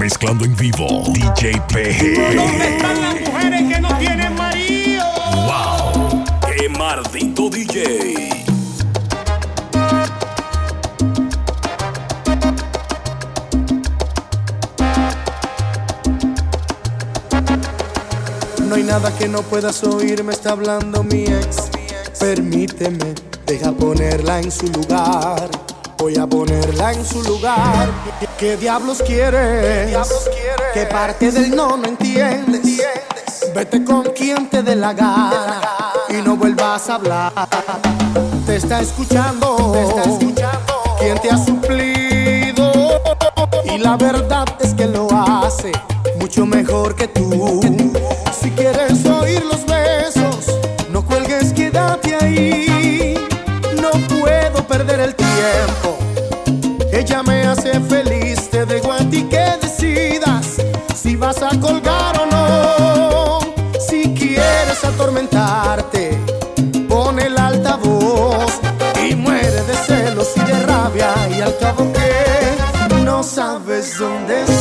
Mezclando en vivo, DJ PG. ¿Dónde están las mujeres que no tienen marido? ¡Wow! ¡Qué maldito DJ! No hay nada que no puedas oír, me está hablando mi ex. Permíteme, deja ponerla en su lugar. Voy a ponerla en su lugar. ¿Qué diablos quieres? ¿Qué parte del no no entiendes? Vete con quien te dé la gana y no vuelvas a hablar. Te está escuchando, te está escuchando. ¿Quién te ha suplido? Y la verdad es que lo hace mucho mejor que tú. Si quieres oír los besos, no cuelgues, quédate ahí. Ella me hace feliz, te dejo a ti que decidas si vas a colgar o no. Si quieres atormentarte, pon el altavoz y muere de celos y de rabia. Y al cabo que no sabes dónde soy.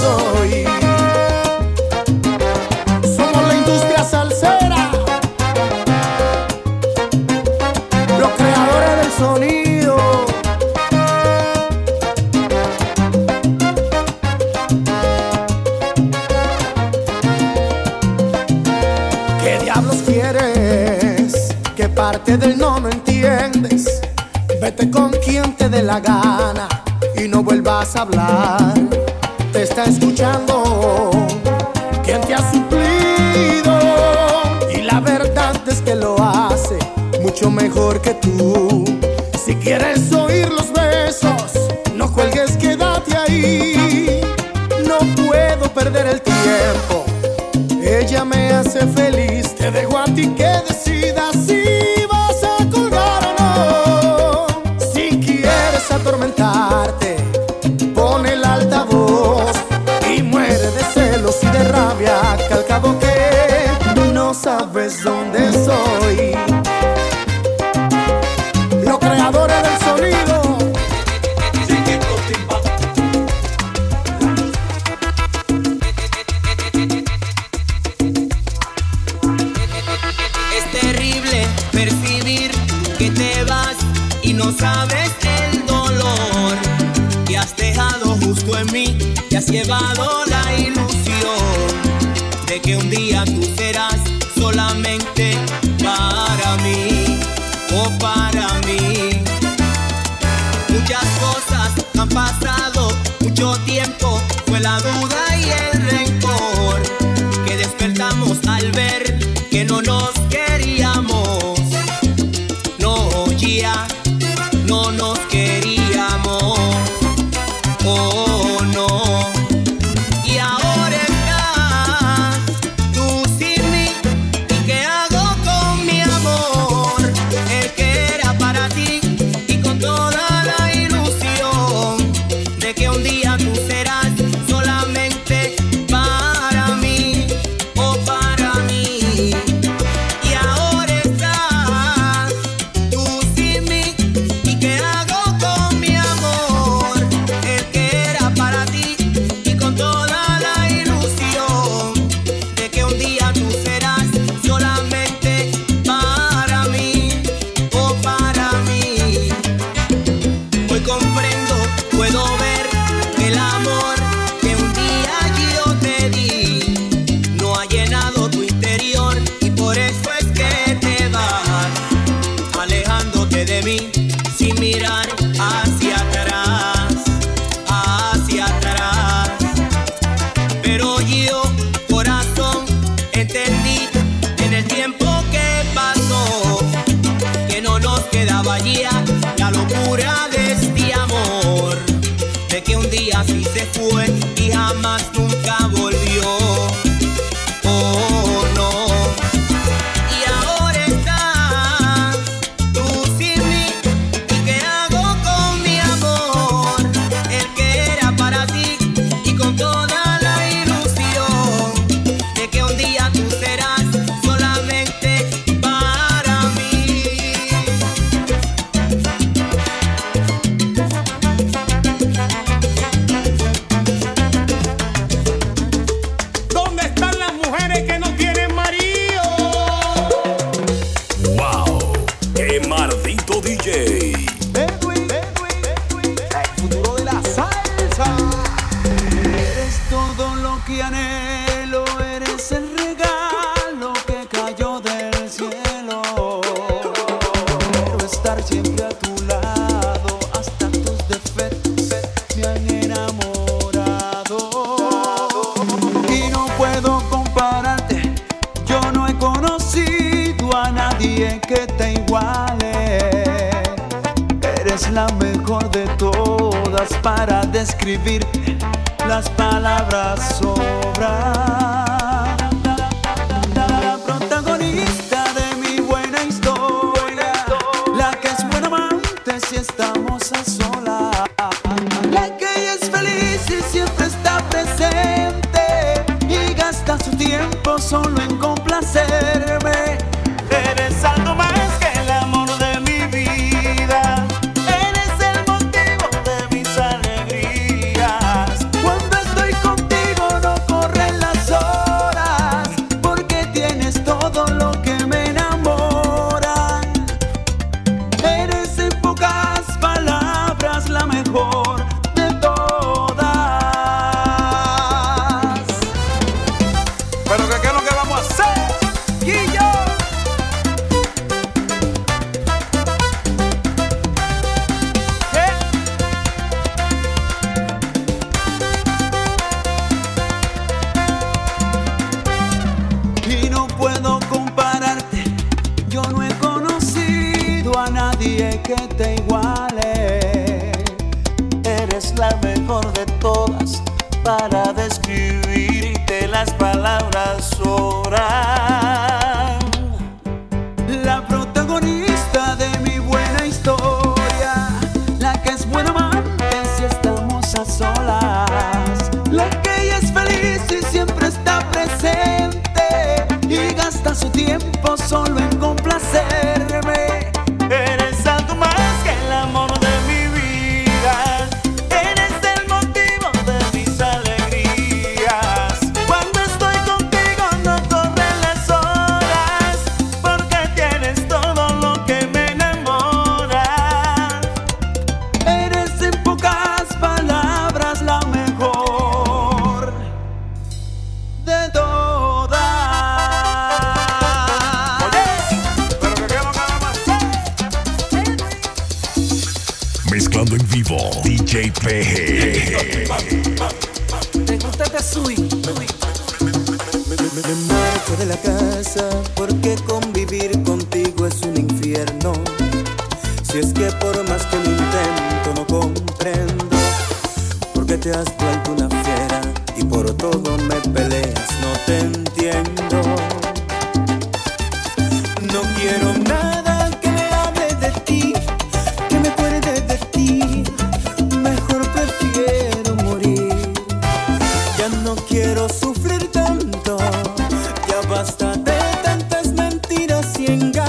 Hablar. Te está escuchando quien te ha suplido y la verdad es que lo hace mucho mejor que tú. Si quieres oír los besos, no cuelgues, quédate ahí. No puedo perder el tiempo. Ella me hace feliz, te dejo a ti que mentiras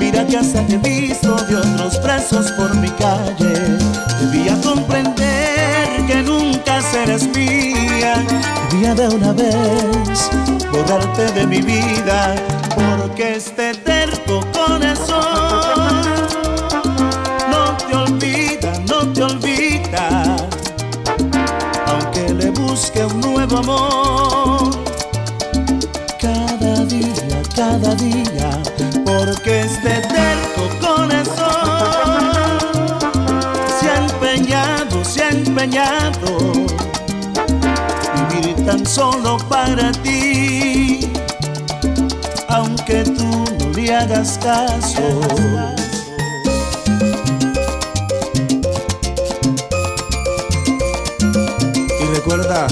Mira que hasta he visto de otros presos por mi calle. Debía comprender que nunca serás mía. Debía de una vez borrarte de mi vida. Porque este vivir tan solo para ti, aunque tú no le hagas caso. Y recuerda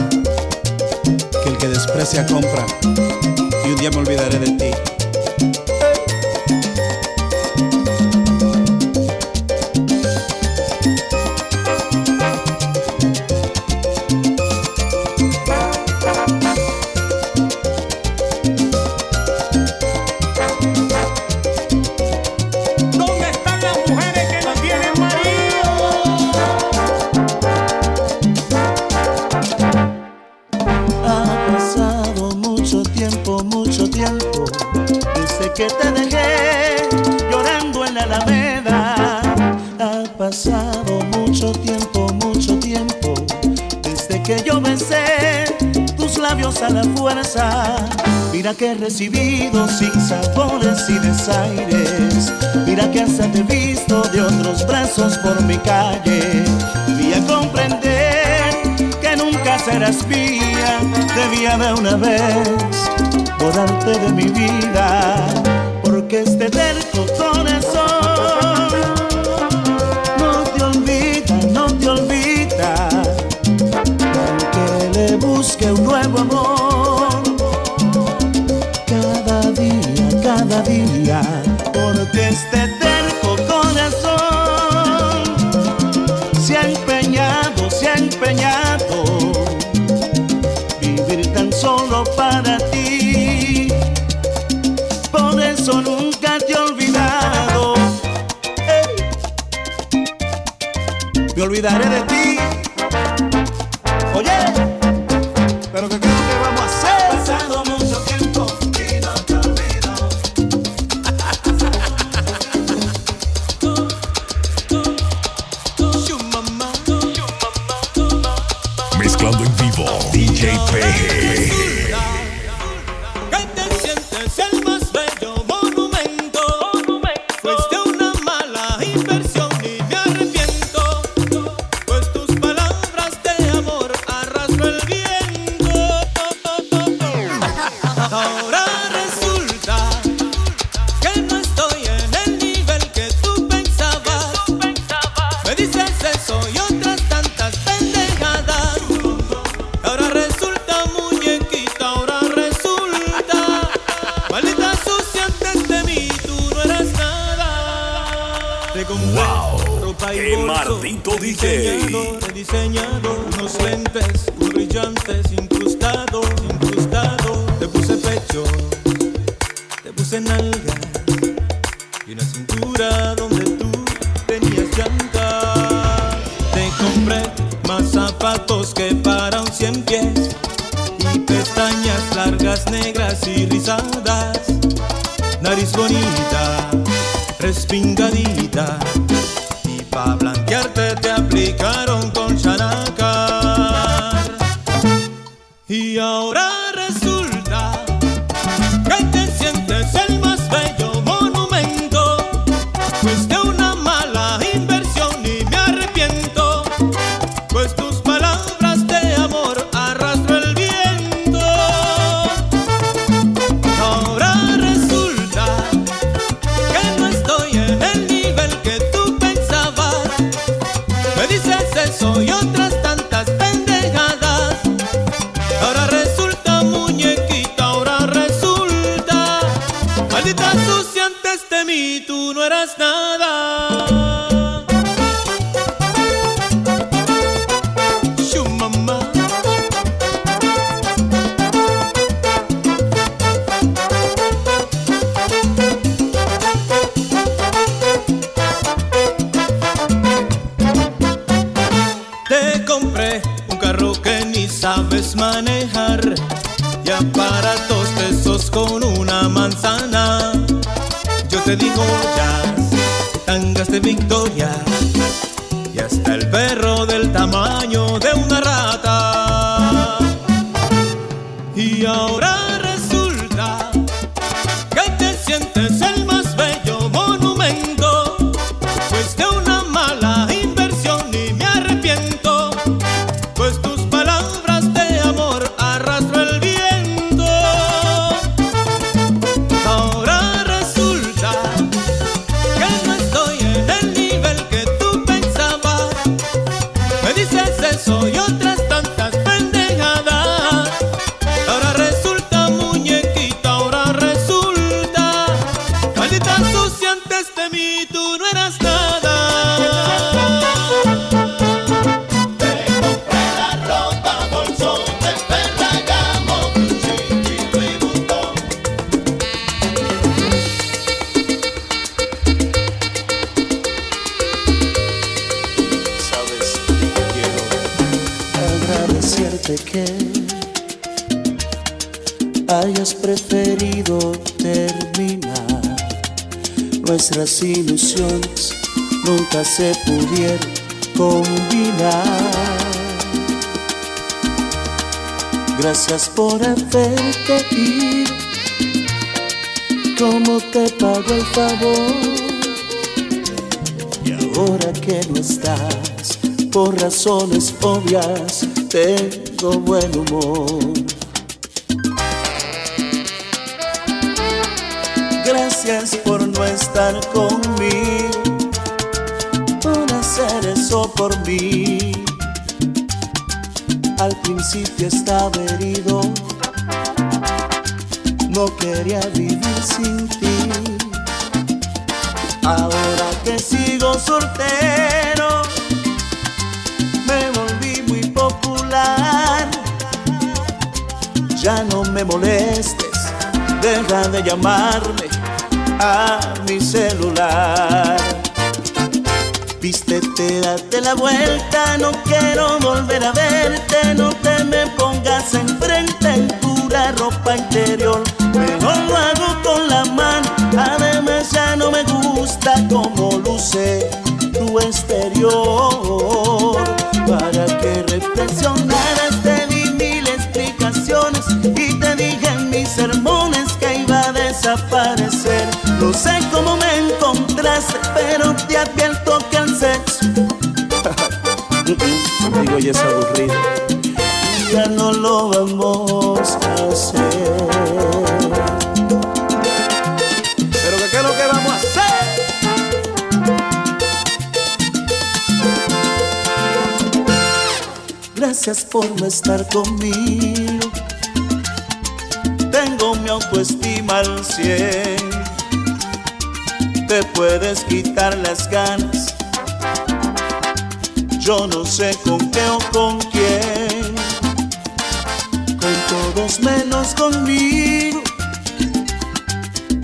que el que desprecia compra y un día me olvidaré de ti. Mira que he recibido sinsabores y desaires. Mira que hasta te visto de otros brazos por mi calle. Debía comprender que nunca serás mía. Debía de una vez borrarte de mi vida. Porque este terco olvidaré de ti. Ahora que no estás, por razones obvias, tengo buen humor. Gracias por no estar conmigo, por hacer eso por mí. Al principio estaba herido, no quería vivir sin ti. Ahora que sigo soltero, me volví muy popular. Ya no me molestes, deja de llamarme a mi celular. Vístete, date la vuelta, no quiero volver a verte, no te me pongas enfrente en pura ropa interior. Mejor lo hago gusta como luce tu exterior. Para que reflexionaras te di mil explicaciones y te dije en mis sermones que iba a desaparecer. No sé cómo me encontraste, pero te advierto que el sexo Digo, y es aburrido. ya no lo vamos a hacer. Gracias por no estar conmigo. Tengo mi autoestima al cien. Te puedes quitar las ganas. Yo no sé con qué o con quién. Con todos menos conmigo.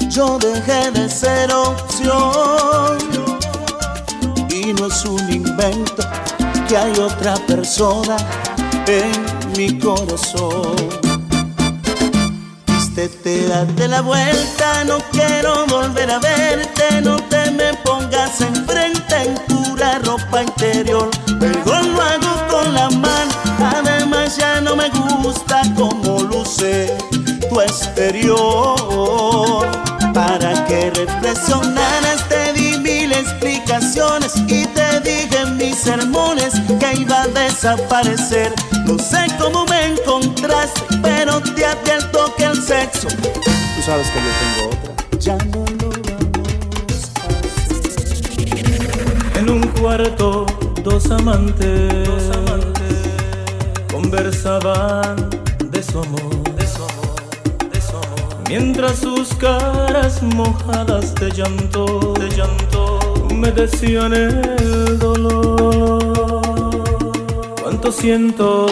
Yo dejé de ser opción. Y no es un invento que hay otra persona en mi corazón. Vístete, date la vuelta, no quiero volver a verte, no te me pongas enfrente en pura ropa interior. Mejor lo hago con la mano, además ya no me gusta como luce tu exterior. Para que reflexionaras te di mil explicaciones y te dije en mis sermones que iba a desaparecer. No sé cómo me encontraste, pero te advierto que el sexo Tú sabes que yo tengo otra. ya no lo vamos a En un cuarto dos amantes, conversaban de su amor, de su amor, de su amor. Mientras sus caras mojadas de llanto, de llanto, humedecían el dolor. Siento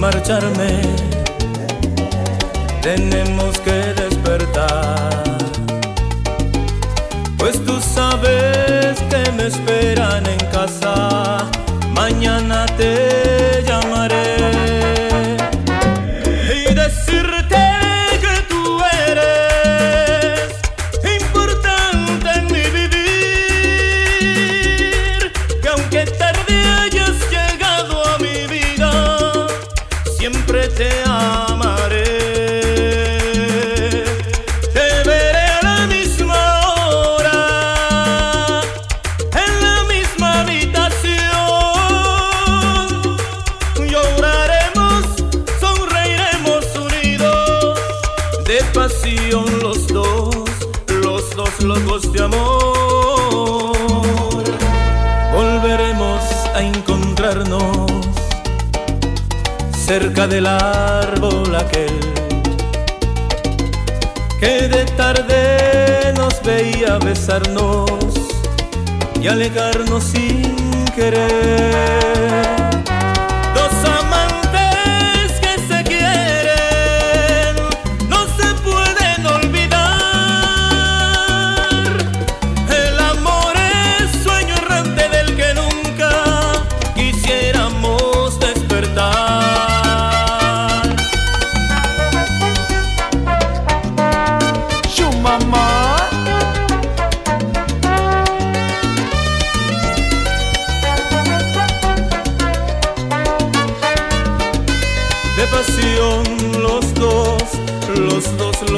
marcharme, tenemos que que de tarde nos veía besarnos y alejarnos sin querer.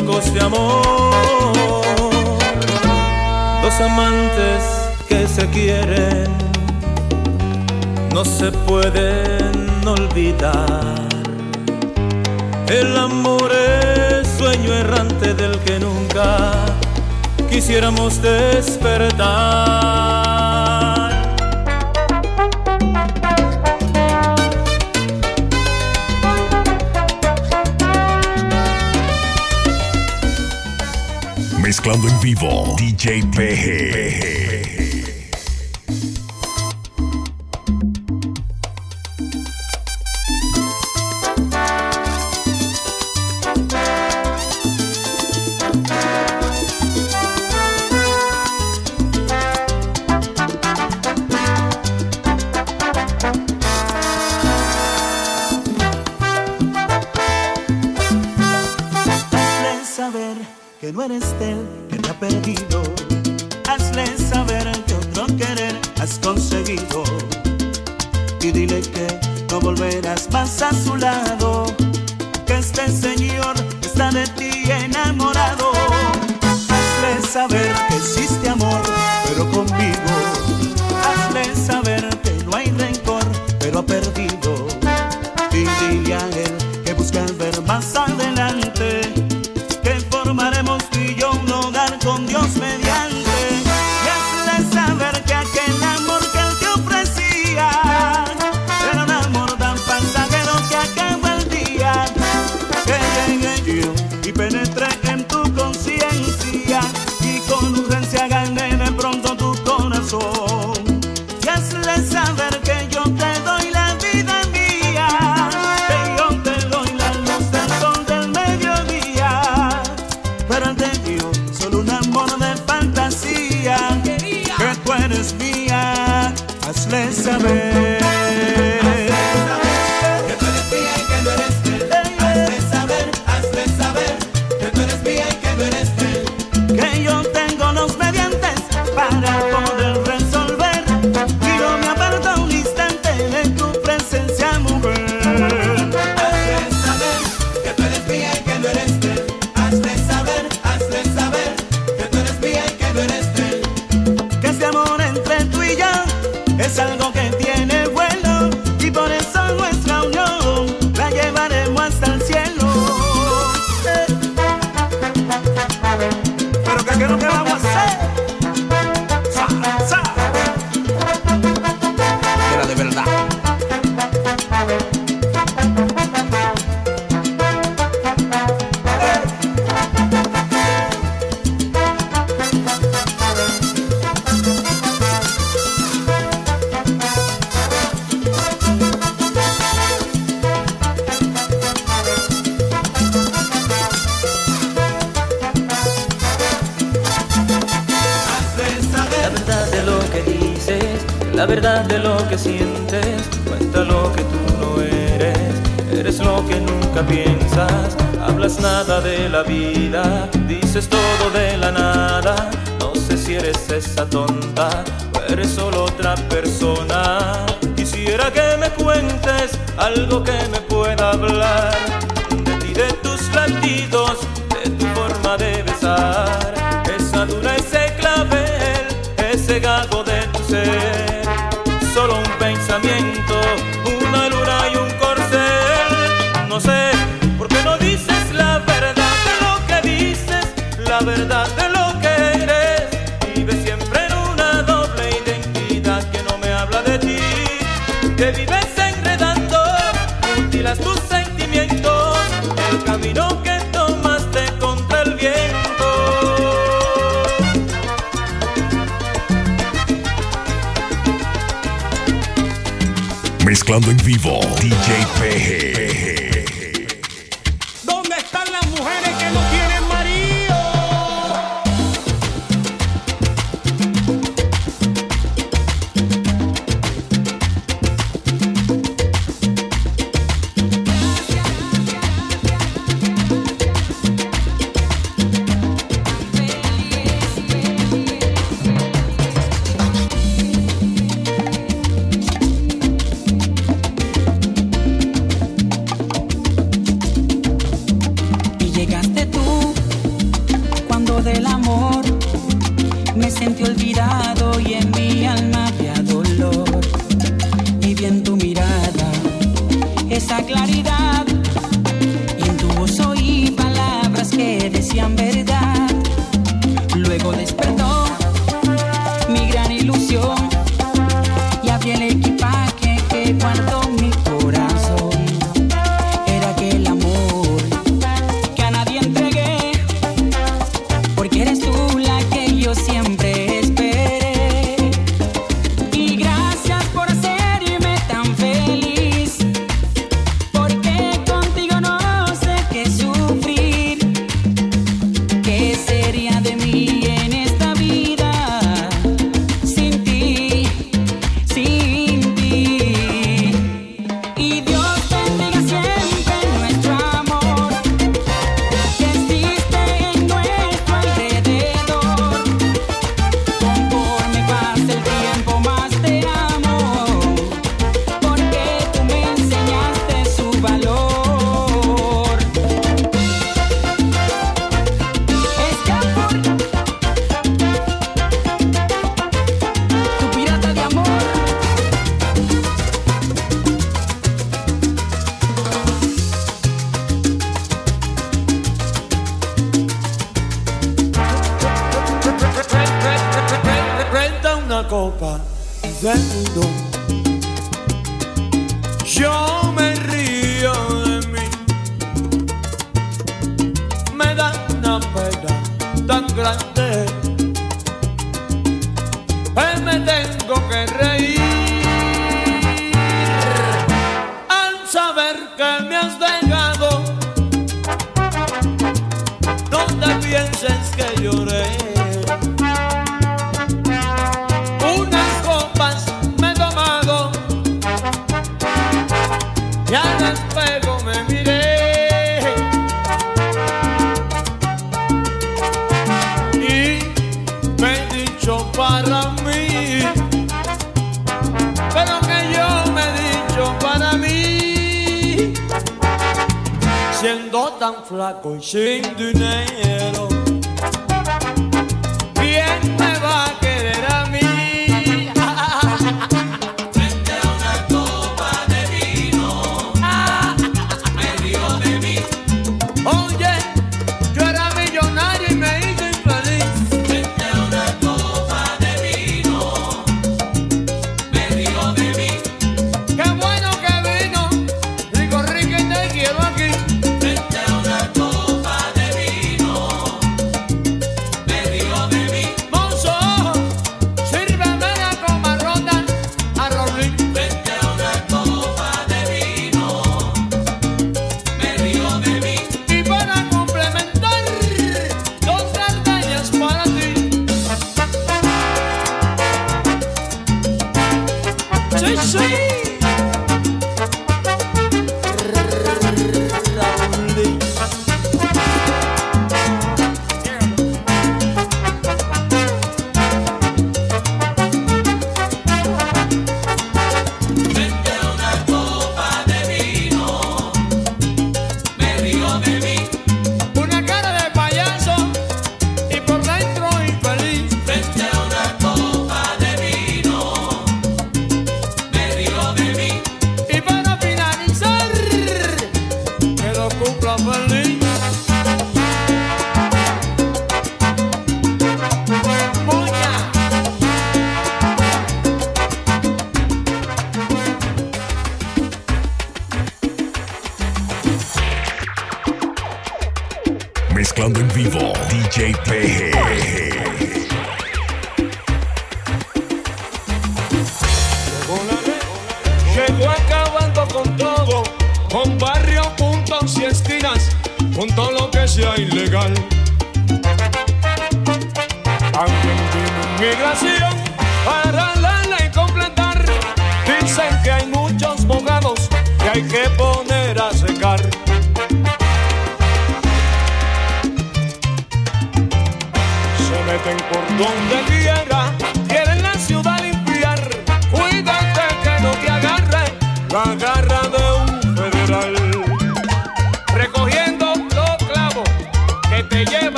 locos dos amantes que se quieren, no se pueden olvidar. El amor es sueño errante del que nunca quisiéramos despertar. mezclando en vivo DJ PG. de ti enamorado. Hazle saber que existe amor, pero conmigo una luna y un corcel, no sé. vivo, DJ PG. Siendo tan flaco y sin dinero. ¿Quién